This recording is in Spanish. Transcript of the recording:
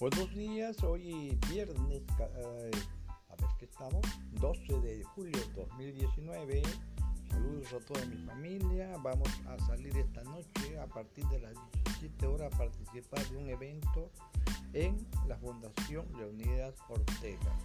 Buenos días, hoy viernes, a ver qué estamos, 12 de julio 2019. Saludos a toda mi familia. Vamos a salir esta noche a partir de las 17 horas a participar de un evento en la Fundación Leonidas Ortega.